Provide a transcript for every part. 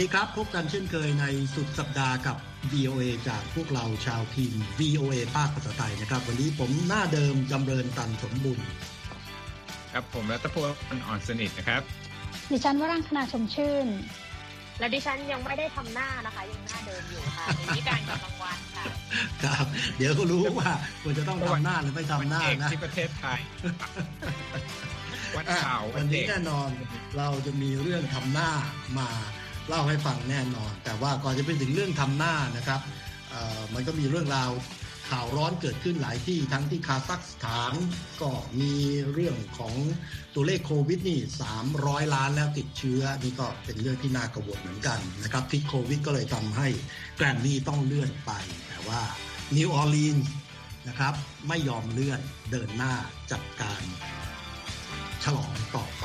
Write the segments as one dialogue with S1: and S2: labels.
S1: ดีครับ พบกันเช่นเคยในสุดสัปดาห์กับ VOA จากพวกเราชาวทีม VOA ภาคภาษาไทยนะครับ วันนี้ผมหน้าเดิมจำเริญตันสมบุญ
S2: ครับผมรัตพลอ่อนสนิทนะครับ
S3: ดิฉันวรังคณาชมชื่น
S4: และดิฉันยังไม่ได้ทำหน้านะคะ ยังหน้าเดิมอยู่ค่ะในนี้การกำลังวันค่ะ
S1: ครับ เดี๋ยวก็รู้ว่าควรจะต้องทำหน้าหรือไม่ทำหน้า
S2: เอก
S1: นะ
S2: ที่ประเทศไทยวัน
S1: อะ
S2: ข่าว
S1: วันนี้
S2: เด็ก
S1: แน่นอนเราจะมีเรื่องทำหน้ามา เล่าให้ฟังแน่นอน แต่ว่าก่อนจะไปถึงเรื่องทำหน้านะครับมันก็มีเรื่องราวข่าวร้อนเกิดขึ้นหลายที่ทั้งที่คาซัคสถานก็มีเรื่องของตัวเลขโควิดนี่ 300 ล้านแล้วติดเชื้อ นี่ก็เป็นเรื่องที่น่ากังวลเหมือนกันนะครับพิษโควิดก็เลยทำให้แกรมมี่ต้องเลื่อนไป แต่ว่านิวออร์ลีนส์นะครับไม่ยอมเลื่อนเดินหน้าจัดการฉลองต่อไป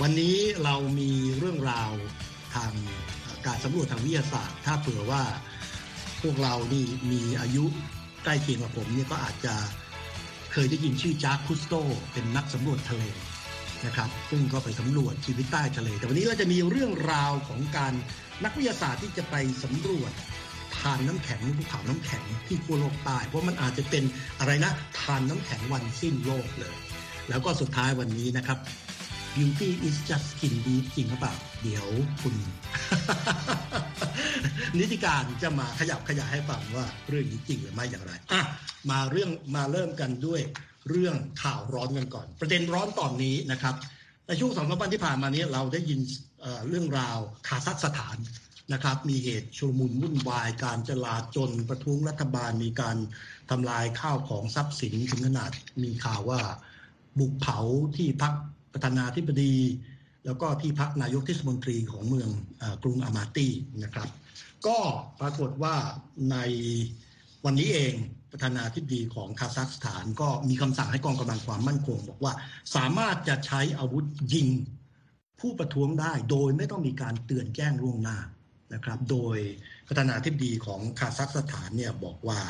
S1: วันนี้เรามีเรื่องราว ทางการสำรวจทางวิทยาศาสตร์ ถ้าเผื่อว่าพวกเรานี่มีอายุใกล้เคียงกับผมเนี่ยก็อาจจะเคยได้ยินชื่อจาร์คคุสโตเป็นนักสำรวจทะเลนะครับ ซึ่งก็ไปสำรวจชีวิตใต้ทะเล แต่วันนี้เราจะมีเรื่องราวของการนักวิทยาศาสตร์ที่จะไปสำรวจทานน้ำแข็งภูเขาน้ำแข็งที่ขั้วโลกใต้เพราะมันอาจจะเป็นอะไรนะทานน้ำแข็งวันสิ้นโลกเลย แล้วก็สุดท้ายวันนี้นะครับ Beauty is just skin deep จริงหรือเปล่า เดี๋ยวคุณ นิติการจะมาขยับขยายให้ฟังว่าเรื่องนี้จริงหรือไม่อย่างไรอะมาเรื่องมาเริ่มกันด้วยเรื่องข่าวร้อนกันก่อน ประเด็นร้อนตอนนี้นะครับในช่วงสองสามวันที่ผ่านมานี้เราได้ยินเเรื่องราวคาซัคสถานนะครับ มีเหตุชุลมุนวุ่นวายการจลาจลประท้วงรัฐบาลมีการทำลายข้าวของทรัพย์สินถึงขนาดมีข่าวว่าบุกเผาที่พัก ประธานาธิบดี แล้วก็ที่พักนายกเทศมนตรีของเมืองอกรุงอามาตีนะครับ ก็ปรากฏว่าในวันนี้เองประธานาธิบดีของคาซัคสถานก็มีคำสั่งให้กองกำลังความมั่นคง บอกว่าสามารถจะใช้อาวุธยิงผู้ประท้วงได้โดยไม่ต้องมีการเตือนแจ้งล่วงหน้านะครับ โดยประธานาธิบดีของคาซัคสถานเนี่ยบอกว่า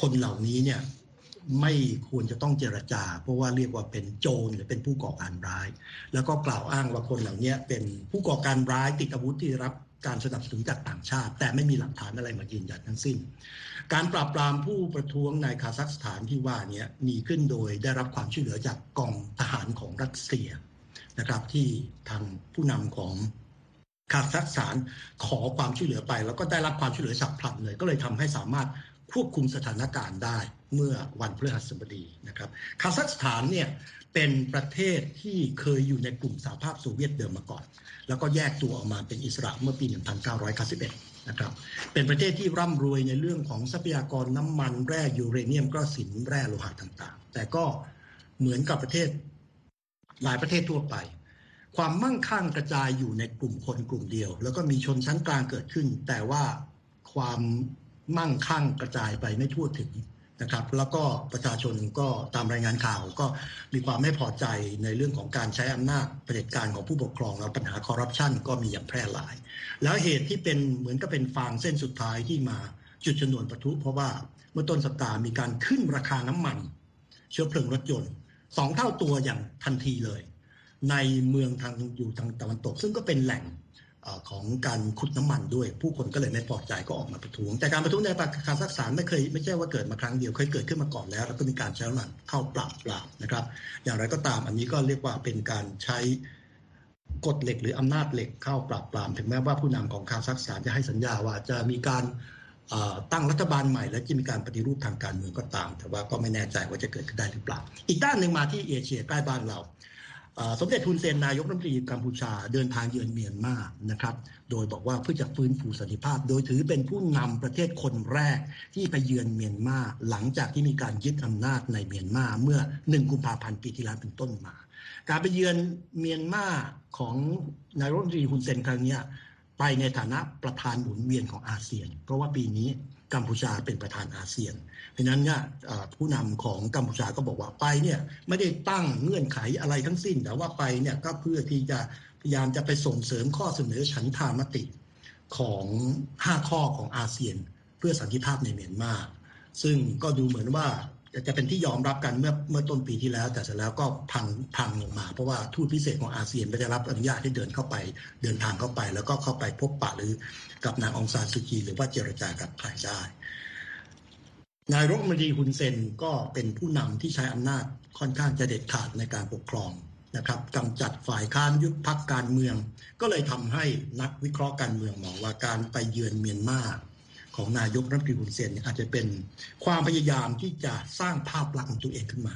S1: คนเหล่านี้เนี่ย ไม่ควรจะต้องเจรจา เพราะว่าเรียกว่าเป็นโจรหรือเป็นผู้ก่อการร้าย แล้วก็กล่าวอ้างว่าคนเหล่านี้เป็นผู้ก่อการร้ายติดอาวุธที่รับการสนับสนุนจากต่างชาติ แต่ไม่มีหลักฐานอะไรมายืนยันทั้งสิ้น การปราบปรามผู้ประท้วงในคาซัคสถานที่ว่านี้มีขึ้นโดยได้รับความช่วยเหลือจากกองทหารของรัสเซียนะครับที่ทางผู้นำของคาซัคสถานขอความช่วยเหลือไป แล้วก็ได้รับความช่วยเหลือฉับพลันเลย ก็เลยทำให้สามารถควบคุมสถานการณ์ได้ เมื่อวันพฤหัสบดีนะครับคาซัคสถานเนี่ยเป็นประเทศที่เคยอยู่ในกลุ่มสหภาพโซเวียตเดิมมาก่อน แล้วก็แยกตัวออกมาเป็นอิสระเมื่อปี 1991 นะครับ เป็นประเทศที่ร่ำรวยในเรื่องของทรัพยากรน้ำมันแร่ยูเรเนียมก็สินแร่โลหะต่างๆ แต่ก็เหมือนกับประเทศหลายประเทศทั่วไป ความมั่งคั่งกระจายอยู่ในกลุ่มคนกลุ่มเดียว แล้วก็มีชนชั้นกลางเกิดขึ้น แต่ว่าความมั่งคั่งกระจายไปไม่ทั่วถึง นะครับ แล้วก็ประชาชนก็ตามรายงานข่าวก็มีความไม่พอใจในเรื่องของการใช้อำนาจเผด็จการของผู้ปกครองแล้วปัญหาคอร์รัปชันก็มีอย่างแพร่หลาย แล้วเหตุที่เป็นเหมือนกับเป็นฟางเส้นสุดท้ายที่มาจุดชนวนประทุ เพราะว่าเมื่อต้นสัปดาห์มีการขึ้นราคาน้ำมัน เชื้อเพลิงรถยนต์สองเท่าตัวอย่างทันทีเลย ในเมืองทางอยู่ทางตะวันตก ซึ่งก็เป็นแหล่ง ของการขุดน้ำมันด้วย ผู้คนก็เลยไม่พอใจก็ออกมาประท้วง แต่การประท้วงในคาซัคสถานไม่เคยไม่ใช่ว่าเกิดมาครั้งเดียวเคยเกิดขึ้นมาก่อนแล้ว แล้วก็มีการใช้กำลังเข้าปราบปรามนะครับ อย่างไรก็ตามอันนี้ก็เรียกว่าเป็นการใช้กฎเหล็กหรืออำนาจเหล็กเข้าปราบปราม ถึงแม้ว่าผู้นำของคาซัคสถานจะให้สัญญาว่าจะมีการตั้งรัฐบาลใหม่และจะมีการปฏิรูปทางการเมืองก็ตาม แต่ว่าก็ไม่แน่ใจว่าจะเกิดขึ้นได้หรือเปล่า อีกด้านหนึ่งมาที่เอเชียใกล้บ้านเรา สมเด็จทุนเซนนายกรัฐมนตรีกัมพูชาเดินทางเยือนเมียนมานะครับ โดยบอกว่าเพื่อจะฟื้นฟูสันติภาพ โดยถือเป็นผู้นำประเทศคนแรกที่ไปเยือนเมียนมาหลังจากที่มีการยึดอำนาจในเมียนมาเมื่อ 1 กุมภาพันธ์ปีที่แล้วเป็นต้นมา การไปเยือนเมียนมาของนายรัฐมนตรีฮุนเซนครั้งนี้ไปในฐานะประธานหมุนเวียนของอาเซียน เพราะว่าปีนี้ กัมพูชาเป็นประธานอาเซียนเพราะนั้นเนี่ยผู้นำของกัมพูชาก็บอกว่าไปเนี่ยไม่ได้ตั้งเงื่อนไขอะไรทั้งสิ้น แต่ว่าไปเนี่ยก็เพื่อที่จะพยายามจะไปส่งเสริมข้อเสนอฉันทามติของ 5 ข้อของอาเซียน เพื่อสันติภาพในเมียนมาซึ่งก็ดูเหมือนว่า จะเป็นที่ยอมรับกันเมื่อเมื่อต้นปีที่แล้ว แต่เสร็จแล้วก็พังพังลงมา เพราะว่าทูตพิเศษของอาเซียนไม่ได้รับอนุญาตให้เดินเข้าไปเดินทางเข้าไป แล้วก็เข้าไปพบปะหรือกับนางองซานสุจีหรือว่าเจรจากับใครได้นายรัฐมนตรีฮุนเซนก็เป็นผู้นำที่ใช้อำนาจค่อนข้างจะเด็ดขาดในการปกครองนะครับกำจัดฝ่ายค้านยุบพักการเมือง ก็เลยทำให้นักวิเคราะห์การเมืองมองว่าการไปเยือนเมียนมา ของนายกรัฐมนตรีฮุนเซนอาจจะเป็นความพยายามที่จะสร้างภาพลักษณ์ของตัวเองขึ้นมา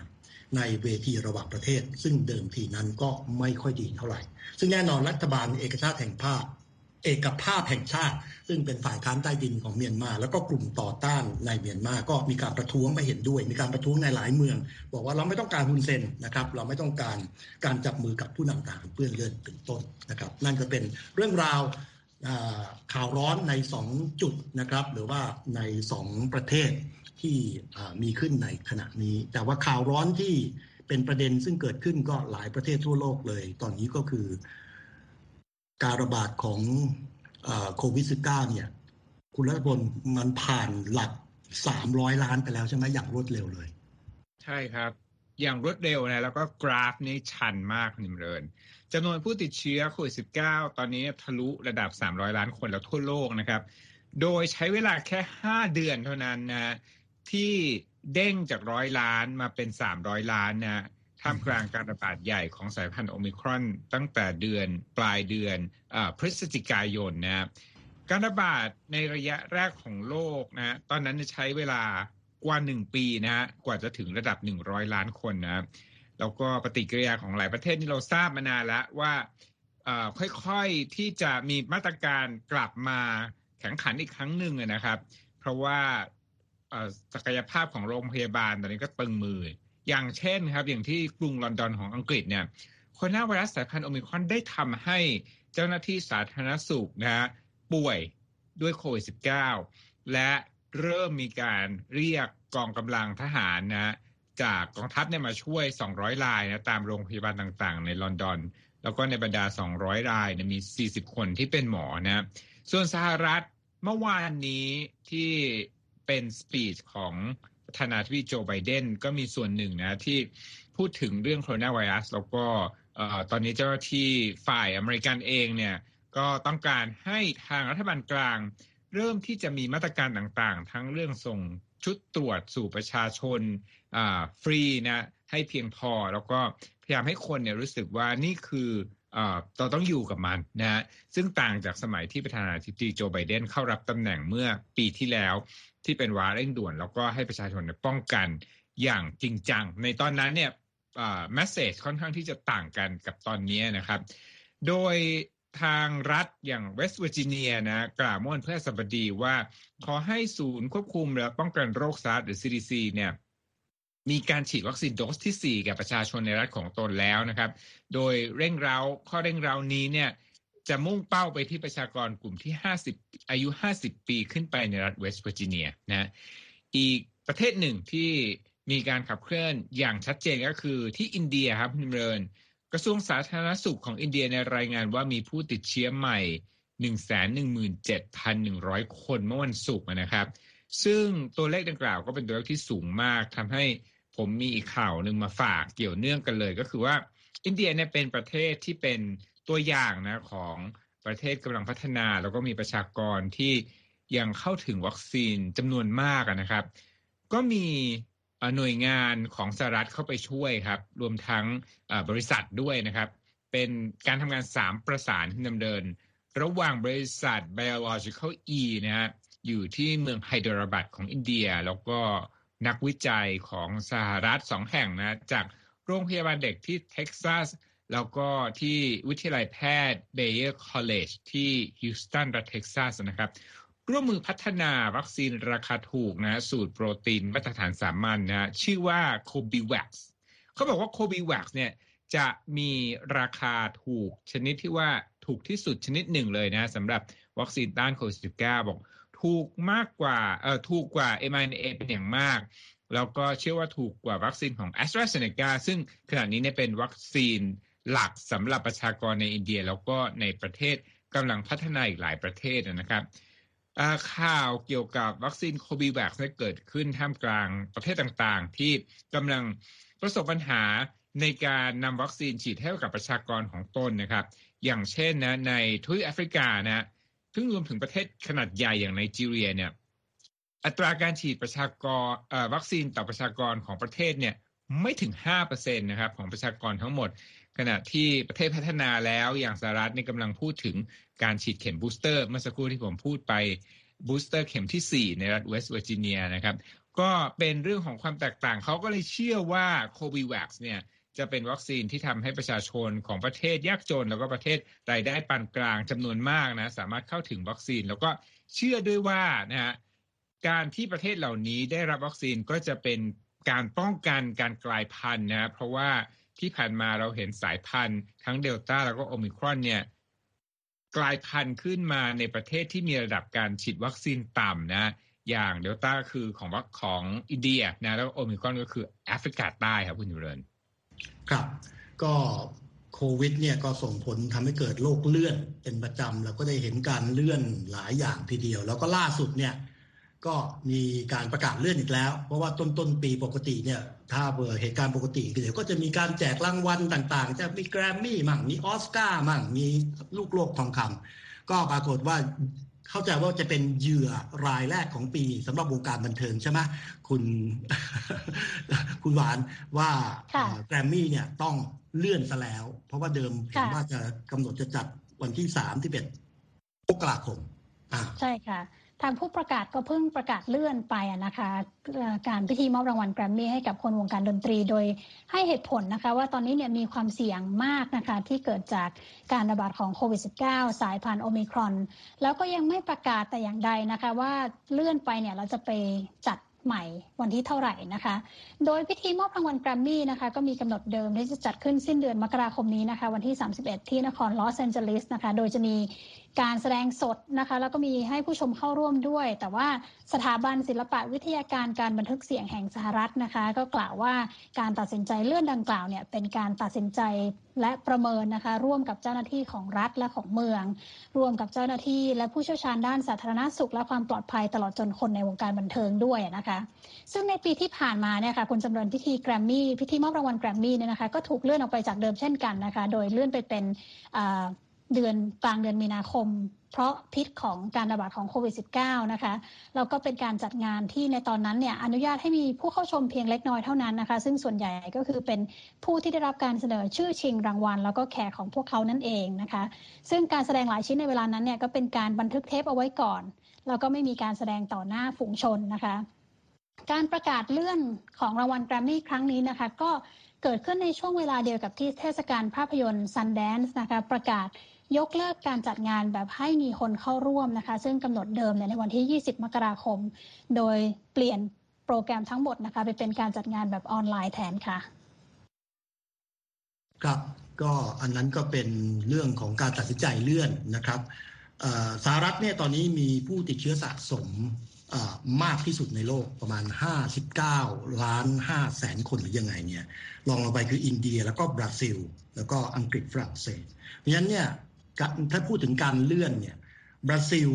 S1: ในเวทีระหว่างประเทศ ซึ่งเดิมทีนั้นก็ไม่ค่อยดีเท่าไหร่ ซึ่งแน่นอนรัฐบาลเอกชาติแห่งภาพเอกภาพแห่งชาติ ซึ่งเป็นฝ่ายค้านใต้ดินของเมียนมา แล้วก็กลุ่มต่อต้านในเมียนมาก็มีการประท้วงไม่เห็นด้วย มีการประท้วงในหลายเมือง บอกว่าเราไม่ต้องการฮุนเซนนะครับ เราไม่ต้องการการจับมือกับผู้นำต่างเพื่อนเลื่อนเป็นต้นนะครับ นั่นก็เป็นเรื่องราว ข่าวร้อนใน 2 จุดนะครับ หรือว่าใน 2 ประเทศที่มีขึ้นในขณะนี้ แต่ว่าข่าวร้อนที่เป็นประเด็นซึ่งเกิดขึ้นก็หลายประเทศทั่วโลกเลย ตอนนี้ก็คือ การระบาดของโควิด -19 เนี่ย คุณรัฐพลมันผ่านหลักสามร้อยล้านไปแล้วใช่ไหมอย่างรวดเร็วเลย
S2: ใช่ครับ อย่างรวดเร็วนะแล้วก็กราฟนี่ชันมากนิมเรินจำนวนผู้ติดเชื้อโควิด -19 ตอนนี้ทะลุระดับ 300 ล้านคนแล้วทั่วโลกนะครับ โดยใช้เวลาแค่ 5 เดือนเท่านั้นนะที่เด้งจากร้อยล้านมาเป็น 300 ล้านนะท่ามกลางการระบาดใหญ่ของสายพันธุ์โอมิครอน ตั้งแต่เดือนปลายเดือนอพฤศจิกายนนะการระบาดในระยะแรกของโลกนะตอนนั้นใช้เวลา กว่าหนึ่งปีนะฮะกว่าจะถึงระดับหนึ่งร้อยล้านคนนะแล้วก็ปฏิกิริยาของหลายประเทศที่เราทราบมานานแล้วว่าค่อยๆที่จะมีมาตรการกลับมาแข่งขันอีกครั้งหนึ่งนะครับ เพราะว่าศักยภาพของโรงพยาบาลตอนนี้ก็ตึงมือ อย่างเช่นครับ อย่างที่กรุงลอนดอนของอังกฤษเนี่ยโคโรนาไวรัสสายพันธุ์โอมิครอนได้ทำให้เจ้าหน้าที่สาธารณสุขนะฮะป่วยด้วยโควิด -19 และ เริ่มมีการเรียกกองกำลังทหารนะจากกองทัพเนี่ยมาช่วย 200 รายนะตามโรงพยาบาลต่างๆ ในลอนดอน แล้วก็ในบรรดา 200 รายนะมี 40 คนที่เป็นหมอนะส่วนสหรัฐเมื่อวานนี้ที่เป็นสปีชของประธานาธิบดีโจไบเดนก็มีส่วนหนึ่งนะที่พูดถึงเรื่องโคโรนาไวรัสแล้วก็ตอนนี้เจ้าหน้าที่ฝ่ายอเมริกันเองเนี่ยก็ต้องการให้ทางรัฐบาลกลาง เริ่มที่จะมีมาตรการต่างๆ ทั้งเรื่องส่งชุดตรวจสู่ประชาชนฟรีนะให้เพียงพอแล้วก็พยายามให้คนเนี่ยรู้สึกว่านี่คือเราต้องอยู่กับมันนะซึ่งต่างจากสมัยที่ประธานาธิบดีโจไบเดนเข้ารับตำแหน่งเมื่อปีที่แล้ว ที่เป็นวาระเร่งด่วน แล้วก็ให้ประชาชนป้องกันอย่างจริงจัง ในตอนนั้นเนี่ย message ค่อนข้างที่จะต่างกันกับตอนนี้นะครับ โดย ทางรัฐอย่างเวสต์เวอร์จิเนียนะกล่าวเมื่อวันพฤหัสบดีว่า ขอให้ศูนย์ควบคุมและป้องกันโรคสหรัฐหรือ CDC เนี่ยมีการฉีดวัคซีนโดสที่4แก่ประชาชนในรัฐของตนแล้วนะครับ โดยเร่งเร้าข้อเร่งเร้านี้เนี่ยจะมุ่งเป้าไปที่ประชากรกลุ่มที่ 50 อายุ 50 ปีขึ้นไปในรัฐเวสต์เวอร์จิเนียนะอีกประเทศหนึ่งที่มีการขับเคลื่อนอย่างชัดเจนก็คือที่อินเดียครับคุณเริน กระทรวงสาธารณสุขของอินเดียในรายงานว่ามีผู้ติดเชื้อใหม่ 117,100 คนเมื่อวันศุกร์นะครับ ซึ่งตัวเลขดังกล่าวก็เป็นตัวเลขที่สูงมากทำให้ผมมีอีกข่าวหนึ่งมาฝากเกี่ยวเนื่องกันเลย ก็คือว่าอินเดียเนี่ยเป็นประเทศที่เป็นตัวอย่างนะของประเทศกำลังพัฒนา แล้วก็มีประชากรที่ยังเข้าถึงวัคซีนจำนวนมากนะครับ ก็มี หน่วยงานของสหรัฐเข้าไปช่วยครับ รวมทั้งบริษัทด้วยนะครับ เป็นการทำงาน3ประสานที่ดำเนิน ระหว่างบริษัท Biological E นะฮะอยู่ที่เมืองไฮเดรบัดของอินเดีย แล้วก็นักวิจัยของสหรัฐสองแห่งนะ จากโรงพยาบาลเด็กที่เท็กซัสแล้วก็ที่วิทยาลัยแพทย์ Baylor College ที่ฮิวสตันรัฐเท็กซัสนะครับ ร่วมมือพัฒนาวัคซีนราคาถูกนะสูตรโปรตีนมาตรฐานสามัญนะชื่อว่าCorbevax เขาบอกว่า Corbevax เนี่ยจะมีราคาถูกชนิดที่ว่าถูกที่สุดชนิดหนึ่งเลยนะสำหรับวัคซีนต้านโควิด -19 บอกถูกมากกว่าเอ่อถูกกว่า Moderna เป็นอย่างมาก แล้วก็เชื่อว่าถูกกว่าวัคซีนของ AstraZeneca ซึ่งขณะนี้เนี่ยเป็นวัคซีนหลักสำหรับประชากรในอินเดีย แล้วก็ในประเทศกำลังพัฒนาอีกหลายประเทศนะครับ ข่าวเกี่ยวกับวัคซีนโควิดแวคเกิดขึ้นท่ามกลางประเทศต่างๆ ที่กำลังประสบปัญหาในการนำวัคซีนฉีดให้กับประชากรของตนนะครับ อย่างเช่นนะในทวีปแอฟริกานะซึ่งรวมถึงประเทศขนาดใหญ่อย่างไนจีเรียเนี่ยอัตราการฉีดประชากรวัคซีนต่อประชากรของประเทศเนี่ย ไม่ถึง 5%นะครับของประชากรทั้งหมด ขณะที่ประเทศพัฒนาแล้วอย่างสหรัฐนี่กำลังพูดถึงการฉีดเข็ม booster เมื่อสักครู่ที่ผมพูดไปbooster เข็มที่ 4 ในรัฐเวสต์เวอร์จิเนียนะครับ ก็เป็นเรื่องของความแตกต่าง เขาก็เลยเชื่อว่าโควิดแวคเนี่ยจะเป็นวัคซีนที่ทำให้ประชาชนของประเทศยากจน แล้วก็ประเทศรายได้ปานกลางจำนวนมากนะ สามารถเข้าถึงวัคซีน แล้วก็เชื่อด้วยว่านะฮะการที่ประเทศเหล่านี้ได้รับวัคซีนก็จะเป็น การป้องกันการกลายพันธุ์นะเพราะว่าที่ผ่านมาเราเห็นสายพันธุ์ทั้งเดลต้าแล้วก็โอมิครอนเนี่ยกลายพันธุ์ขึ้นมาในประเทศที่มีระดับการฉีดวัคซีนต่ำนะอย่างเดลต้าคือของวัคของอินเดียนะแล้วโอมิครอนก็คือแอฟริกาใต้ครับคุณยูเรน
S1: ครับ ก็โควิดเนี่ยก็ส่งผลทำให้เกิดโรคเลื่อนเป็นประจำเราก็ได้เห็นการเลื่อนหลายอย่างทีเดียว แล้วก็ล่าสุดเนี่ย ก็มีการประกาศเลื่อนอีกแล้ว เพราะว่าต้นต้นปีปกติเนี่ยถ้าเบื่อเหตุการณ์ปกติเดี๋ยวก็จะมีการแจกรางวัลต่างๆ จะมีแกรมมี่มั่งมีออสการ์มั่งมีลูกโลกทองคำก็ปรากฏว่าเข้าใจว่าจะเป็นเหยื่อรายแรกของปีสำหรับวงการบันเทิงใช่ไหมคุณคุณหวานว่าแกรมมี่เนี่ยต้องเลื่อนซะแล้ว เพราะว่าเดิมเห็นว่าจะกำหนดจะจัดวันที่สามที่เป็นมกราคม
S3: ใช่ค่ะ ทางผู้ประกาศก็เพิ่งประกาศเลื่อนไปนะคะ การพิธีมอบรางวัลแกรมมี่ให้กับคนวงการดนตรีโดยให้เหตุผลนะคะว่าตอนนี้เนี่ยมีความเสี่ยงมากนะคะที่เกิดจากการระบาดของโควิด -19 สายพันธุ์โอมิครอน แล้วก็ยังไม่ประกาศแต่อย่างใดนะคะว่าเลื่อนไปเนี่ยเราจะไปจัดใหม่วันที่เท่าไหร่นะคะ โดยพิธีมอบรางวัลแกรมมี่นะคะก็มีกำหนดเดิมที่จะจัดขึ้นสิ้นเดือนมกราคมนี้นะคะ วันที่ 31 ที่นครลอสแอนเจลิสนะคะ โดยจะมี การแสดงสดนะคะ แล้วก็มีให้ผู้ชมเข้าร่วมด้วย แต่ว่าสถาบันศิลปะวิทยาการการบันทึกเสียงแห่งสหรัฐนะคะ ก็กล่าวว่าการตัดสินใจเลื่อนดังกล่าวเนี่ยเป็นการตัดสินใจและประเมินนะคะ ร่วมกับเจ้าหน้าที่ของรัฐและของเมือง ร่วมกับเจ้าหน้าที่และผู้เชี่ยวชาญด้านสาธารณสุข และความปลอดภัยตลอดจนคนในวงการบันเทิงด้วยนะคะ ซึ่งในปีที่ผ่านมาเนี่ยค่ะคุณจำเริญพิธีแกรมมี่พิธีมอบรางวัลแกรมมี่เนี่ยนะคะก็ถูกเลื่อนออกไปจากเดิมเช่นกันนะคะ โดยเลื่อนไปเป็น เดือนกลางเดือนมีนาคม เพราะพิษของการระบาดของโควิด -19 นะคะแล้วก็เป็นการจัดงานที่ในตอนนั้นเนี่ยอนุญาตให้มีผู้เข้าชมเพียงเล็กน้อยเท่านั้นนะคะ ซึ่งส่วนใหญ่ก็คือเป็นผู้ที่ได้รับการเสนอชื่อชิงรางวัล แล้วก็แขกของพวกเขานั่นเองนะคะ ซึ่งการแสดงหลายชิ้นในเวลานั้นเนี่ยก็เป็นการบันทึกเทปเอาไว้ก่อน แล้วก็ไม่มีการแสดงต่อหน้าฝูงชนนะคะการประกาศเลื่อนของรางวัลแกรมมี่ครั้งนี้นะคะ ก็ เกิดขึ้นในช่วงเวลาเดียวกับที่เทศกาลภาพยนตร์ Sundance นะคะประกาศยกเลิกการจัดงานแบบให้มีคนเข้าร่วมนะคะ ซึ่งกำหนดเดิมในวันที่ 20 มกราคม โดยเปลี่ยนโปรแกรมทั้งหมดนะคะไปเป็นการจัดงานแบบออนไลน์แทนค่ะ
S1: ครับก็อันนั้นก็เป็นเรื่องของการตัดสินใจเลื่อนนะครับสหรัฐเนี่ยตอนนี้มีผู้ติดเชื้อสะสม มากที่สุดในโลกประมาณ 59 ล้าน5แสนคนหรือยังไงเนี่ยลองลงไปคืออินเดียแล้วก็บราซิล แล้วก็อังกฤษฝรั่งเศสเพราะฉะนั้นเนี่ยถ้าพูดถึงการเลื่อนเนี่ยบราซิล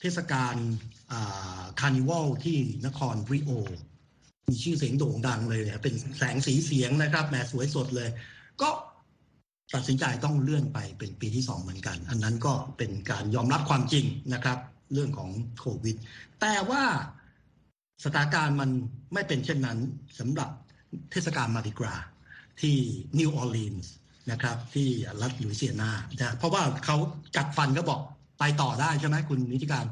S1: เทศกาลคาร์นิวัลที่นครริโอ มีชื่อเสียงโด่งดังเลยเนี่ยเป็นแสงสีเสียงนะครับแหมสวยสดเลย ก็ตัดสินใจต้องเลื่อนไปเป็นปีที่สองเหมือนกัน อันนั้นก็เป็นการยอมรับความจริงนะครับ เรื่องของโควิด แต่ว่าสถานการณ์มันไม่เป็นเช่นนั้นสำหรับเทศกาล Mardi Gras ที่นิวออร์ลีนส์นะครับ ที่รัฐลุยเซียนาเพราะว่าเขากัดฟันก็บอกไปต่อได้ใช่ไหมคุณนิติการ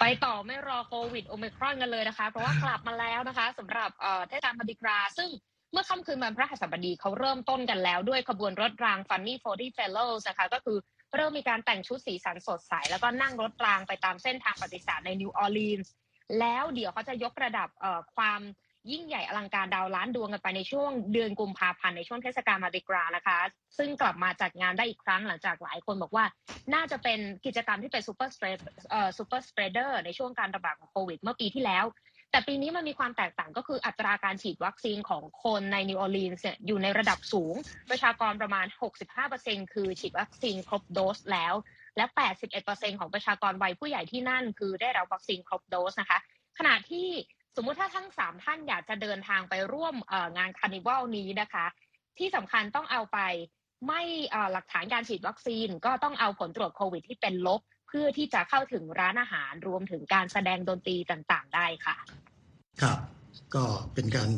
S4: ไปต่อไม่รอโควิดโอมิครอนกันเลยนะคะ เพราะว่ากลับมาแล้วนะคะสำหรับเทศกาล Mardi Gras ซึ่งเมื่อค่ำคืนวันพฤหัสบดีเขาเริ่มต้นกันแล้วด้วยขบวนรถราง Phunny Phorty Phellows นะคะก็คือ เริ่มมีการแต่งชุดสีสันสดใส แล้วก็นั่งรถรางไปตามเส้นทางประวัติศาสตร์ในนิวออร์ลีนส์แล้วเดี๋ยวเขาจะยกระดับความยิ่งใหญ่อลังการดาวล้านดวงกันไปในช่วงเดือนกุมภาพันธ์ในช่วงเทศกาล Mardi Gras นะคะ ซึ่งกลับมาจัดงานได้อีกครั้งหลังจากหลายคนบอกว่า น่าจะเป็นกิจกรรมที่เป็น super spread เอ่อ super spreader ในช่วงการระบาดของโควิดเมื่อปีที่แล้ว แต่ปีนี้มันมีความแตกต่างก็คืออัตราการฉีดวัคซีนของคนในนิวออร์ลีนส์อยู่ในระดับสูง ประชากรประมาณ 65%คือฉีดวัคซีนครบโดสแล้ว และ 81%ของประชากรวัยผู้ใหญ่ที่นั่น คือได้รับวัคซีนครบโดสนะคะ ขณะที่สมมุติถ้าทั้งสามท่านอยากจะเดินทางไปร่วมงานคาร์นิวัลนี้นะคะ ที่สำคัญต้องเอาไปไม่หลักฐานการฉีดวัคซีนก็ต้องเอาผลตรวจโควิดที่เป็นลบ เพื่อที่จะเข้าถึงร้านอาหารรวมถึงการแสดงดนตรีต่างๆ ได้ค่ะ
S1: ครับ ก็เป็นการ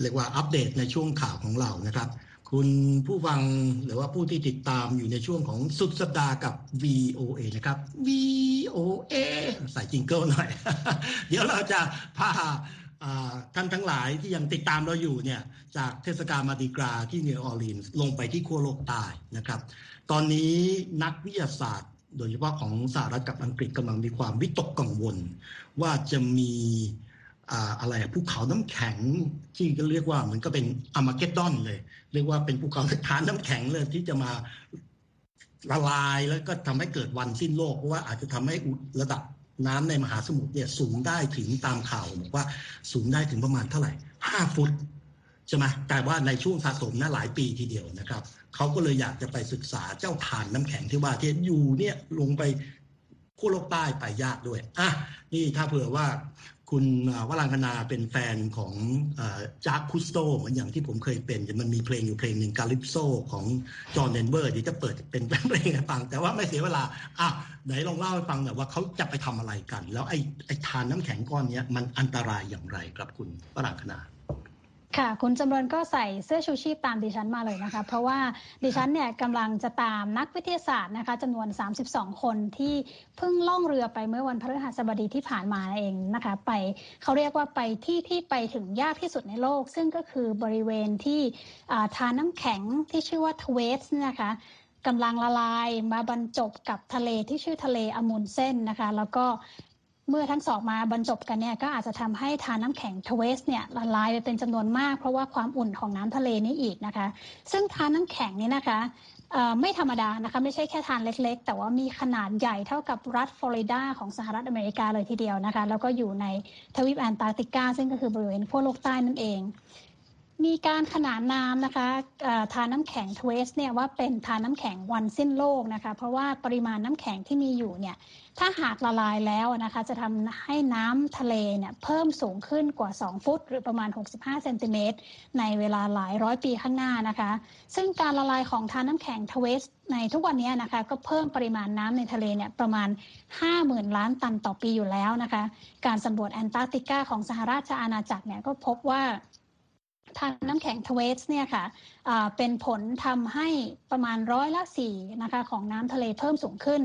S1: เรียกว่าอัปเดตในช่วงข่าวของเรานะครับ คุณผู้ฟังหรือว่าผู้ที่ติดตามอยู่ในช่วงของสุดสัปดาห์กับ VOA นะครับ VOA ใส่ jingle หน่อย เดี๋ยวเราจะพาท่านทั้งหลายที่ยังติดตามเราอยู่เนี่ยจากเทศกาล Mardi Gras ที่นิวออร์ลีนส์ลงไปที่ขั้วโลกใต้นะครับ ตอนนี้นักวิทยาศาสตร์ โดยเฉพาะของสหรัฐกับอังกฤษกำลังมีความวิตกกังวล ว่าจะมีอะไรภูเขาน้ำแข็งที่ก็เรียกว่าเหมือนก็เป็นอามาเกดดอนเลย เรียกว่าเป็นภูเขาฐานน้ำแข็งเลยที่จะมาละลายแล้วก็ทำให้เกิดวันสิ้นโลกเพราะว่าอาจจะทำให้ระดับน้ำในมหาสมุทรเนี่ยสูงได้ถึงตามข่าวบอกว่าสูงได้ถึงประมาณเท่าไหร่ห้าฟุตใช่ไหมแต่ว่าในช่วงสะสมนะหลายปีทีเดียวนะครับ เขาก็เลยอยากจะไปศึกษาเจ้าฐานน้ำแข็งที่ว่าที่อยู่เนี่ยลงไปขั้วโลกใต้ไปยากด้วยอะนี่ถ้าเผื่อว่าคุณวรังคณาเป็นแฟนของจากคุสโตเหมือนอย่างที่ผมเคยเป็น มันมีเพลงอยู่เพลงหนึ่งกาลิปโซของจอห์นเดนเวอร์ที่จะเปิดเป็นเพลงให้ฟัง แต่ว่าไม่เสียเวลาอะไหนลองเล่าให้ฟังหน่อยว่าเขาจะไปทำอะไรกัน แล้วไอ้ไอ้ทานน้ำแข็งก้อนนี้มันอันตรายอย่างไรครับคุณวรังคณา
S3: ค่ะ คุณจำเริญก็ใส่เสื้อชูชีพตามดิฉันมาเลยนะคะ เพราะว่าดิฉันเนี่ยกำลังจะตามนักวิทยาศาสตร์นะคะจำนวน 32 คนที่เพิ่งล่องเรือไปเมื่อวันพฤหัสบดีที่ผ่านมาเองนะคะ ไปเขาเรียกว่าไปที่ที่ไปถึงยากที่สุดในโลก ซึ่งก็คือบริเวณที่ทาน้ำแข็งที่ชื่อว่าทเวสนะคะกำลังละลายมาบรรจบกับทะเลที่ชื่อทะเลอมุนเส้นนะคะ แล้วก็ เมื่อทั้งสองมาบรรจบกันเนี่ยก็อาจจะทำให้ทานน้ำแข็งทเวสเนี่ยละลายไปเป็นจำนวนมากเพราะว่าความอุ่นของน้ำทะเลนี่อีกนะคะ ซึ่งทานน้ำแข็งนี่นะคะไม่ธรรมดานะคะไม่ใช่แค่ทานเล็กๆ แต่ว่ามีขนาดใหญ่เท่ากับรัฐฟลอริดาของสหรัฐอเมริกาเลยทีเดียวนะคะ แล้วก็อยู่ในทวีปแอนตาร์กติกาซึ่งก็คือบริเวณขั้วโลกใต้นั่นเอง มีการขนานนามนะคะทานน้ำแข็งทเวสเนี่ยว่าเป็นทานน้ำแข็งวันสิ้นโลกนะคะเพราะว่าปริมาณน้ำแข็งที่มีอยู่เนี่ยถ้าหากละลายแล้วนะคะจะทำให้น้ำทะเลเนี่ยเพิ่มสูงขึ้นกว่า 2 ฟุต หรือประมาณ 65 เซนติเมตรในเวลาหลายร้อยปีข้างหน้านะคะ ซึ่งการละลายของทานน้ำแข็งทเวสในทุกวันนี้นะคะก็เพิ่มปริมาณน้ำในทะเลเนี่ยประมาณ 50,000 ล้านตันต่อปีอยู่แล้วนะคะ การสำรวจแอนตาร์กติกาของสหราชอาณาจักรเนี่ยก็พบว่า ทางน้ำแข็งทเวสเนี่ยค่ะเป็นผลทำให้ประมาณร้อยละสี่นะคะของน้ำทะเลเพิ่มสูงขึ้น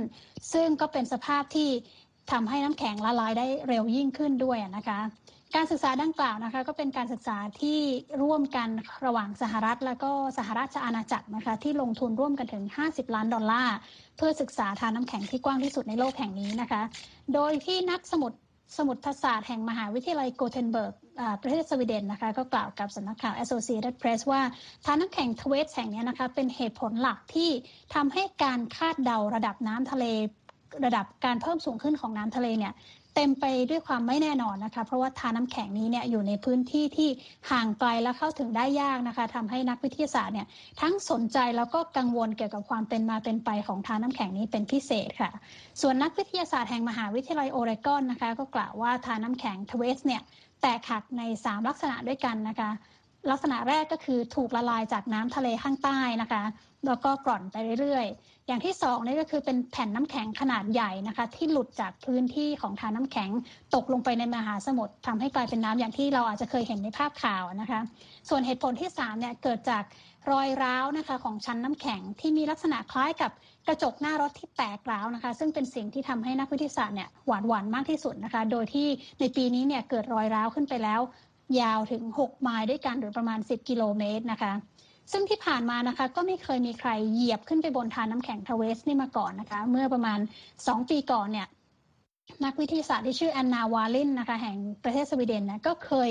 S3: ซึ่งก็เป็นสภาพที่ทำให้น้ำแข็งละลายได้เร็วยิ่งขึ้นด้วยนะคะการศึกษาดังกล่าวนะคะก็เป็นการศึกษาที่ร่วมกันระหว่างสหรัฐ และก็สหราชอาณาจักรนะคะที่ลงทุนร่วมกันถึง 50 ล้านดอลลาร์ เพื่อศึกษาทานน้ำแข็งที่กว้างที่สุดในโลกแห่งนี้นะคะ โดยที่นักสมุด สมุทรศาสตร์แห่งมหาวิทยาลัยโกเทนเบิร์กประเทศสวีเดนนะคะก็กล่าวกับสำนักข่าว Associated Press ว่าท่านน้ำแข็งทเวสแห่งนี้นะคะเป็นเหตุผลหลักที่ทำให้การคาดเดาระดับน้ำทะเล ระดับการเพิ่มสูงขึ้นของน้ำทะเลเนี่ย เต็มไปด้วยความไม่แน่นอนนะคะ เพราะว่าทาน้ำแข็งนี้เนี่ยอยู่ในพื้นที่ที่ห่างไกลและเข้าถึงได้ยากนะคะทำให้นักวิทยาศาสตร์เนี่ยทั้งสนใจแล้วก็กังวลเกี่ยวกับความเป็นมาเป็นไปของทาน้ำแข็งนี้เป็นพิเศษค่ะ ส่วนนักวิทยาศาสตร์แห่งมหาวิทยาลัยโอเรกอนนะคะ ก็กล่าวว่าทาน้ำแข็งทเวสเนี่ยแตกหักใน 3 ลักษณะด้วยกันนะคะ ลักษณะแรกก็คือถูกละลายจากน้ำทะเลข้างใต้นะคะ แล้วก็กร่อนไปเรื่อยๆ อย่างที่สองนี่ก็คือเป็นแผ่นน้ำแข็งขนาดใหญ่นะคะ ที่หลุดจากพื้นที่ของทานน้าแข็งตกลงไปในมหาสมุทรทำให้กลายเป็นน้ำอย่างที่เราอาจจะเคยเห็นในภาพข่าวนะคะ ส่วนเหตุผลที่3เนี่ยเกิดจากรอยร้าวนะคะของชั้นน้ำแข็งที่มีลักษณะคล้ายกับกระจกหน้ารถที่แตกร้าวนะคะ ซึ่งเป็นสิ่งที่ทำให้นักวิทยาศาสตร์เนี่ยหวานหวานมากที่สุดนะคะ โดยที่ในปีนี้เนี่ยเกิดรอยร้าวขึ้นไปแล้ว ยาวถึง 6 ไมล์ด้วยกันหรือประมาณ 10 กิโลเมตรนะคะ ซึ่งที่ผ่านมานะคะก็ไม่เคยมีใครเหยียบขึ้นไปบนทานน้ำแข็งทเวสนี่มาก่อนนะคะ เมื่อประมาณ 2 ปีก่อนเนี่ยนักวิทยาศาสตร์ที่ชื่อแอนนาวาลินนะคะแห่งประเทศสวีเดนนะก็เคย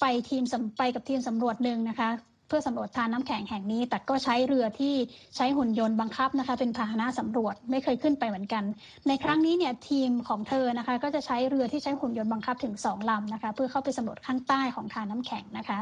S3: ไปทีมไปกับทีมสำรวจหนึ่งนะคะ เพื่อสำรวจทานน้ำแข็งแห่งนี้ แต่ก็ใช้เรือที่ใช้หุ่นยนต์บังคับนะคะ เป็นพาหนะสำรวจไม่เคยขึ้นไปเหมือนกัน ในครั้งนี้เนี่ยทีมของเธอนะคะ ก็จะใช้เรือที่ใช้หุ่นยนต์บังคับถึง2ลำนะคะ เพื่อเข้าไปสำรวจข้างใต้ของทานน้ำแข็งนะคะ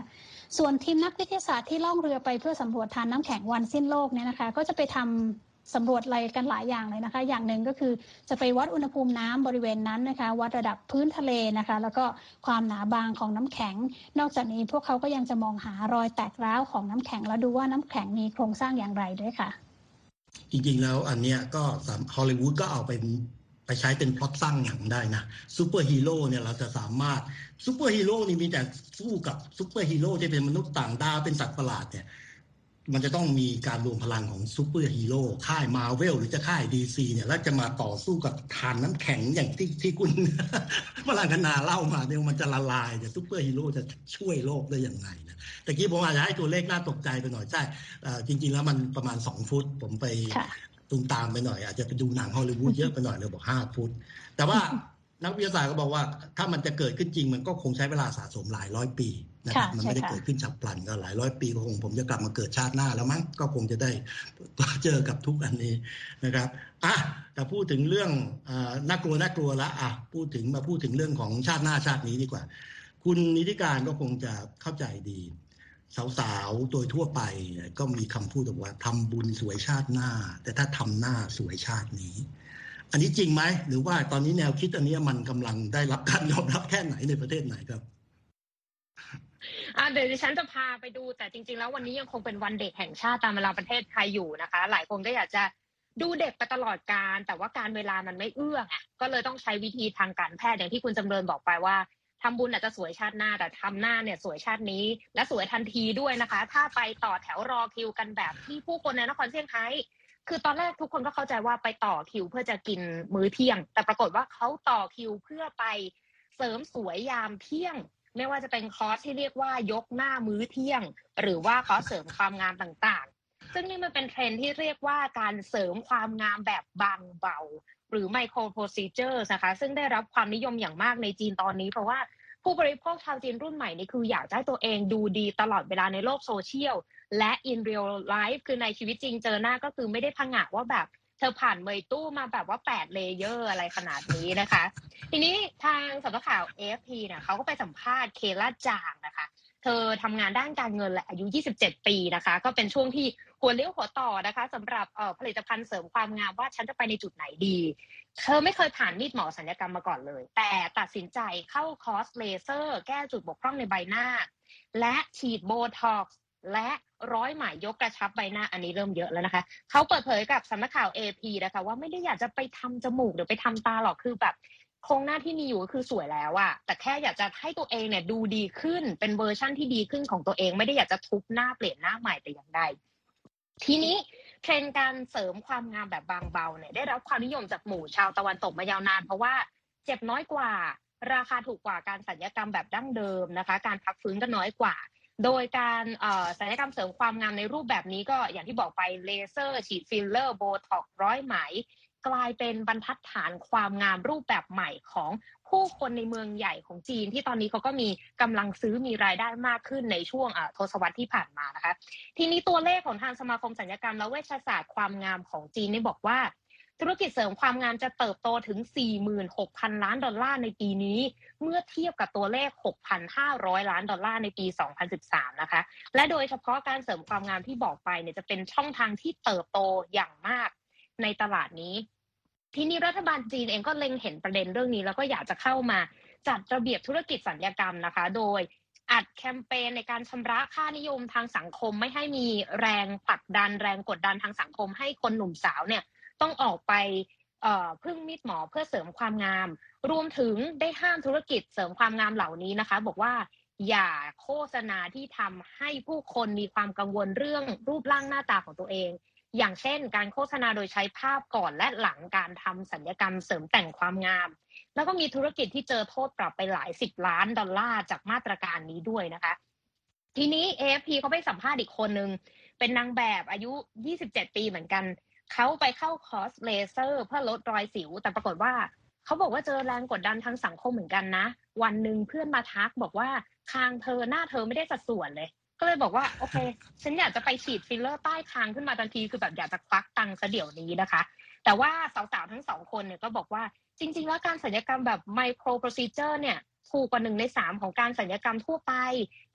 S3: ส่วนทีมนักวิทยาศาสตร์ที่ล่องเรือไปเพื่อสำรวจธารน้ำแข็งวันสิ้นโลกเนี่ยนะคะ ก็จะไปทำ สำรวจอะไรกันหลายอย่างเลยนะคะ อย่างหนึ่งก็คือจะไปวัดอุณหภูมิน้ำบริเวณนั้นนะคะ วัดระดับพื้นทะเลนะคะ แล้วก็ความหนาบางของน้ำแข็ง นอกจากนี้พวกเขาก็ยังจะมองหารอยแตกร้าวของน้ำแข็ง แล้วดูว่าน้ำแข็งมีโครงสร้างอย่างไรด้วยค่ะ
S1: จริงๆแล้วอันเนี้ยก็ฮอลลีวูดก็เอาไปไปใช้เป็นพล็อตสร้างหนังได้นะซูเปอร์ฮีโร่เนี่ยเราจะสามารถซูเปอร์ฮีโร่นี่มีแต่สู้กับซูเปอร์ฮีโร่ที่เป็นมนุษย์ต่างดาวเป็นสัตว์ประหลาดเนี่ย มันจะต้องมีการรวมพลังของซูเปอร์ฮีโร่ค่ายมาเวลหรือจะค่าย DC เนี่ย แล้วจะมาต่อสู้กับธารน้ำแข็งอย่างที่ที่คุณพลังคณาเล่ามาเนี่ยมันจะละลายเนี่ยซูเปอร์ฮีโร่จะช่วยโลกได้อย่างไรนะแต่กี้ผมอาจจะให้ตัวเลขน่าตกใจไปหน่อยใช่จริง ๆ แล้วมันประมาณ 2 ฟุต ผมไปตูมตามไปหน่อย อาจจะไปดูหนังฮอลลีวูดเยอะไปหน่อยเลยบอกห้าฟุต แต่ว่า นักวิทยาศาสตร์ก็บอกว่า ถ้ามันจะเกิดขึ้นจริงมันก็คงใช้เวลาสะสมหลายร้อยปีนะครับมันไม่ได้เกิดขึ้นฉับพลันก็หลายร้อยปีก็คงผมจะกลับมาเกิดชาติหน้าแล้วมั้งก็คงจะได้เจอกับทุกอันนี้นะครับอะแต่พูดถึงเรื่องน่ากลัวน่ากลัวละอะพูดถึงมาพูดถึงเรื่องของชาติหน้าชาตินี้ดีกว่า คุณนิติการก็คงจะเข้าใจดีสาวๆ โดยทั่วไปก็มีคำพูดบอกว่าทำบุญสวยชาติหน้า แต่ถ้าทำหน้าสวยชาตินี้ อันนี้จริงไหมหรือว่าตอนนี้แนวคิดอันนี้มันกำลังได้รับการยอมรับแค่ไหนในประเทศไหนครับ
S4: เดี๋ยวดิฉันจะพาไปดูแต่จริง ๆ แล้ววันนี้ยังคงเป็นวันเด็กแห่งชาติตามเวลาประเทศไทยอยู่นะคะ หลายคนก็อยากจะดูเด็กไปตลอดการ แต่ว่าการเวลามันไม่เอื้ออะก็เลยต้องใช้วิธีทางการแพทย์อย่างที่คุณจำเริญบอกไปว่าทำบุญอาจจะสวยชาติหน้าแต่ทำหน้าเนี่ยสวยชาตินี้ และสวยทันทีด้วยนะคะ ถ้าไปต่อแถวรอคิวกันแบบที่ผู้คนในนครเซี่ยงไฮ้ คือตอนแรกทุกคนก็เข้าใจว่าไปต่อคิวเพื่อจะกินมื้อเที่ยง แต่ปรากฏว่าเขาต่อคิวเพื่อไปเสริมสวยยามเที่ยง ไม่ว่าจะเป็นคอร์สที่เรียกว่ายกหน้ามื้อเที่ยง หรือว่าคอร์สเสริมความงามต่างๆ ซึ่งนี่มันเป็นเทรนด์ที่เรียกว่าการเสริมความงามแบบบางเบา หรือ micro procedure นะคะ ซึ่งได้รับความนิยมอย่างมากในจีนตอนนี้ เพราะว่าผู้บริโภคชาวจีนรุ่นใหม่นี่คืออยากให้ตัวเองดูดีตลอดเวลาในโลกโซเชียลและ in real life คือในชีวิตจริงเจอหน้าก็คือไม่ได้ผงะว่าแบบเธอผ่าน Meitu มาแบบว่า8 layer อะไรขนาดนี้นะคะ ทีนี้ทางสำนักข่าว AFP เนี่ยเขาก็ไปสัมภาษณ์เคล่าจางนะคะ เธอทำงานด้านการเงินและอายุ 27 ปีนะคะ ก็เป็นช่วงที่หัวเลี้ยวหัวต่อนะคะสำหรับผลิตภัณฑ์เสริมความงามว่าฉันจะไปในจุดไหนดี เธอไม่เคยผ่านมีดหมอศัลยกรรมมาก่อนเลย แต่ตัดสินใจเข้าคอร์สเลเซอร์ แก้จุดบกพร่องในใบหน้า และฉีดโบท็อกซ์ และร้อยไหมยกกระชับใบหน้าอันนี้เริ่มเยอะแล้วนะคะ เขาเปิดเผยกับสำนักข่าว AP นะคะ ว่าไม่ได้อยากจะไปทำจมูกหรือไปทำตาหรอกคือแบบโครงหน้าที่มีอยู่ก็คือสวยแล้วอะแต่แค่อยากจะให้ตัวเองเนี่ยดูดีขึ้นเป็นเวอร์ชั่นที่ดีขึ้นของตัวเองไม่ได้อยากจะทุบหน้าเปลี่ยนหน้าใหม่แต่อย่างใดทีนี้เทรนด์การเสริมความงามแบบบางเบาเนี่ยได้รับความนิยมจากหมู่ชาวตะวันตกมายาวนาน เพราะว่าเจ็บน้อยกว่า ราคาถูกกว่าการศัลยกรรมแบบดั้งเดิมนะคะ การพักฟื้นก็น้อยกว่า โดยการศัลยกรรมเสริมความงามในรูปแบบนี้ก็อย่างที่บอกไปเลเซอร์ ฉีดฟิลเลอร์โบท็อกซ์ร้อยไหม กลายเป็นบรรทัดฐานความงามรูปแบบใหม่ของผู้คนในเมืองใหญ่ของจีนที่ตอนนี้เขาก็มีกำลังซื้อมีรายได้มากขึ้นในช่วงทศวรรษที่ผ่านมานะคะ ทีนี้ตัวเลขของทางสมาคมศัลยกรรมและเวชศาสตร์ความงามของจีนนี่บอกว่า ธุรกิจเสริมความงามจะเติบโตถึง 46,000 ล้านดอลลาร์ในปีนี้ เมื่อเทียบกับตัวเลข 6,500 ล้านดอลลาร์ในปี 2013 นะคะ และโดยเฉพาะการเสริมความงามที่บอกไปเนี่ยจะเป็นช่องทางที่เติบโตอย่างมากในตลาดนี้ทีนี้รัฐบาลจีนเองก็เล็งเห็นประเด็นเรื่องนี้ แล้วก็อยากจะเข้ามาจัดระเบียบธุรกิจสัญญกรรมนะคะ โดยอัดแคมเปญในการชำระค่านิยมทางสังคม ไม่ให้มีแรงผลักดันแรงกดดันทางสังคม ให้คนหนุ่มสาวเนี่ย ต้องออกไปพึ่งมีดหมอเพื่อเสริมความงาม รวมถึงได้ห้ามธุรกิจเสริมความงามเหล่านี้นะคะ บอกว่าอย่าโฆษณาที่ทำให้ผู้คนมีความกังวลเรื่องรูปร่างหน้าตาของตัวเอง อย่างเช่น การโฆษณาโดยใช้ภาพก่อนและหลังการทำสัญญกรรมเสริมแต่งความงาม แล้วก็มีธุรกิจที่เจอโทษปรับไปหลายสิบล้านดอลลาร์จากมาตรการนี้ด้วยนะคะ ทีนี้ AFP เขาไปสัมภาษณ์อีกคนนึงเป็นนางแบบอายุ 27 ปีเหมือนกัน เขาไปเข้าคอร์สเลเซอร์เพื่อลดรอยสิว แต่ปรากฏว่าเขาบอกว่าเจอแรงกดดันทางสังคมเหมือนกันนะ วันหนึ่งเพื่อนมาทักบอกว่าคางเธอหน้าเธอไม่ได้สัดส่วนเลย ก็เลยบอกว่าโอเค ฉันอยากจะไปฉีดฟิลเลอร์ใต้คางขึ้นมาทันทีคือแบบอยากจะควักตังค์ซะเดี๋ยวนี้นะคะ แต่ว่าสาวๆทั้งสองคนเนี่ยก็บอกว่าจริง ๆ แล้วการศัลยกรรมแบบ micro procedure เนี่ยถูกกว่าหนึ่งในสามของการสัญญกรรมทั่วไป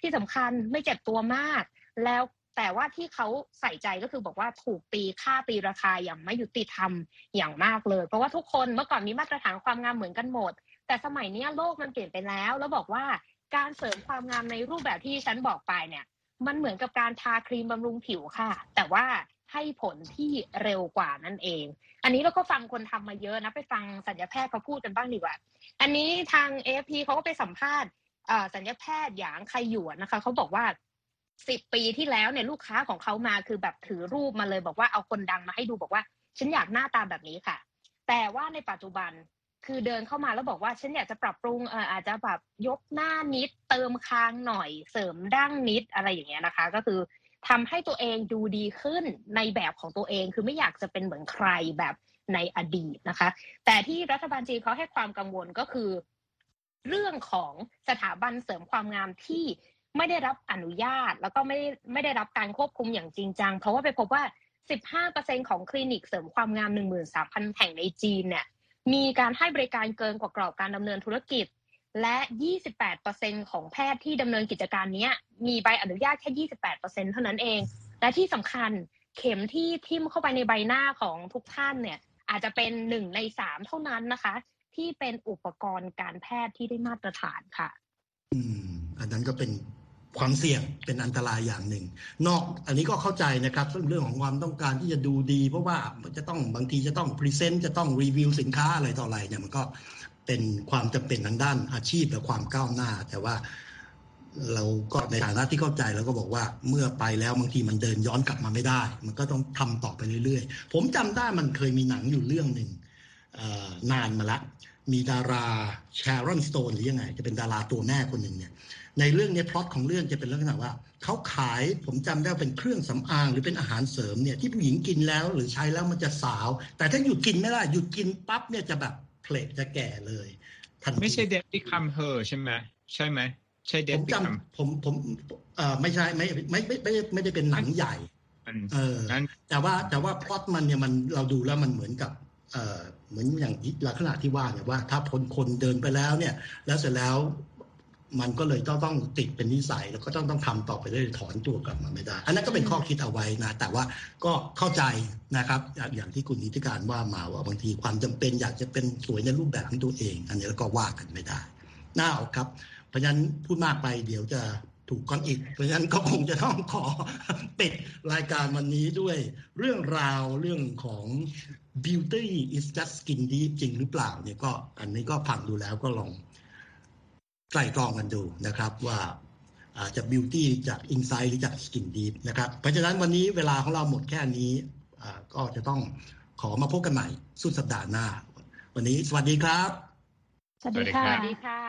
S4: ที่สำคัญไม่เจ็บตัวมาก แล้ว แต่ว่าที่เขาใส่ใจก็คือบอกว่าถูกตีค่าตีราคาอย่างไม่ยุติธรรมอย่างมากเลย เพราะว่าทุกคนเมื่อก่อนมีมาตรฐานความงามเหมือนกันหมด แต่สมัยนี้โลกมันเปลี่ยนไปแล้ว แล้วบอกว่าการเสริมความงามในรูปแบบที่ฉันบอกไปเนี่ย มันเหมือนกับการทาครีมบำรุงผิวค่ะ แต่ว่าให้ผลที่เร็วกว่านั่นเอง อันนี้เราก็ฟังคนทำมาเยอะนะไปฟังสัญญาแพทย์เขาพูดกันบ้างดีกว่า อันนี้ทางเอฟพีเขาก็ไปสัมภาษณ์สัญญาแพทย์อย่างใครหยวนนะคะเขาบอกว่า สิบปีที่แล้วเนี่ยลูกค้าของเขามาคือแบบถือรูปมาเลยบอกว่าเอาคนดังมาให้ดูบอกว่า ฉันอยากหน้าตาแบบนี้ค่ะ แต่ว่าในปัจจุบันคือเดินเข้ามาแล้วบอกว่าฉันอยากจะปรับปรุงเอออาจจะแบบยกหน้านิด เติมคางหน่อย เสริมดั้งนิดอะไรอย่างเงี้ยนะคะ ก็คือทำให้ตัวเองดูดีขึ้นในแบบของตัวเองคือไม่อยากจะเป็นเหมือนใครแบบในอดีตนะคะ แต่ที่รัฐบาลจีนเขาให้ความกังวลก็คือ เรื่องของสถาบันเสริมความงามที่ ไม่ได้รับอนุญาต แล้วก็ไม่ไม่ได้รับการควบคุมอย่างจริงจัง เพราะว่าไปพบว่า 15%ของคลินิกเสริมความงาม 13,000 แห่งในจีนเนี่ยมีการให้บริการเกินกว่ากรอบการดำเนินธุรกิจ และ 28%ของแพทย์ที่ดำเนินกิจการนี้มีใบอนุญาตแค่ 28%เท่านั้นเอง และที่สำคัญเข็มที่ทิ่มเข้าไปในใบหน้าของทุกท่านเนี่ยอาจจะเป็นหนึ่งในสามเท่านั้นนะคะ ที่เป็นอุปกรณ์การแพทย์ที่ได้มาตรฐานค่ะ
S1: อืม อันนั้นก็เป็น ความเสี่ยงเป็นอันตรายอย่างหนึ่ง นอกอันนี้ก็เข้าใจนะครับเรื่องของความต้องการที่จะดูดี เพราะว่ามันจะต้องบางทีจะต้องพรีเซนต์จะต้องรีวิวสินค้าอะไรต่ออะไรเนี่ยมันก็เป็นความจำเป็นทางด้านอาชีพและความก้าวหน้า แต่ว่าเราก็ในฐานะที่เข้าใจเราก็บอกว่าเมื่อไปแล้วบางทีมันเดินย้อนกลับมาไม่ได้ มันก็ต้องทำต่อไปเรื่อยๆ ผมจำได้มันเคยมีหนังอยู่เรื่องหนึ่งนานมาละมีดาราแชร์รอนสโตนหรือยังไง จะเป็นดาราตัวแม่คนหนึ่งเนี่ย ในเรื่องนี้พล็อตของเรื่องจะเป็นลักษณะว่าเขาขายผมจำได้เป็นเครื่องสำอางหรือเป็นอาหารเสริมเนี่ยที่ผู้หญิงกินแล้วหรือใช้แล้วมันจะสาว แต่ถ้าหยุดกินไม่ได้หยุดกินปั๊บเนี่ยจะแบบเพลทจะแก่เลย
S2: ทันไม่ใช่เดดที่คัมเฮอร์ใช่ไหมใช่ไหมใช่เด
S1: ดผมจำผมผมเอ่อไม่ใช่ไม่ไม่ไม่ไม่ไม่ได้เป็นหนังใหญ่เออแต่ว่าแต่ว่าพล็อตมันเนี่ยมันเราดูแล้วมันเหมือนกับเอ่อเหมือนอย่างลักษณะที่ว่าเนี่ยว่าถ้าคนคนเดินไปแล้วเนี่ย แล้วเสร็จแล้ว มันก็เลยต้องต้องติดเป็นนิสัย แล้วก็ต้องต้องทำต่อไปเรื่อยถอนตัวกลับมาไม่ได้ อันนั้นก็เป็นข้อคิดเอาไว้นะ แต่ว่าก็เข้าใจนะครับ อย่างที่คุณนิติการว่ามาว่าบางทีความจำเป็นอยากจะเป็นสวยในรูปแบบของตัวเอง อันนี้แล้วก็ว่ากันไม่ได้น่าออกครับ เพราะฉะนั้นพูดมากไปเดี๋ยวจะถูกก้อนอิดเพราะฉะนั้นก็คงจะต้องขอปิดรายการวันนี้ด้วยเรื่องราวเรื่องของ beauty is just skin deep จริงหรือเปล่าเนี่ยก็อันนี้ก็ฟังดูแล้วก็ลอง ไตรตรองกันดูนะครับว่าจะบิวตี้จากอินไซด์หรือจากสกินดีฟนะครับเพราะฉะนั้นวันนี้เวลาของเราหมดแค่นี้ก็จะต้องขอมาพบกันใหม่สุดสัปดาห์หน้า วันนี้สวัสดีครับ
S3: สวัสดีค่ะ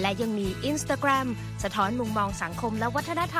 S5: และยังมี Instagram สะท้อนมุมมองสังคมและวัฒนธรรม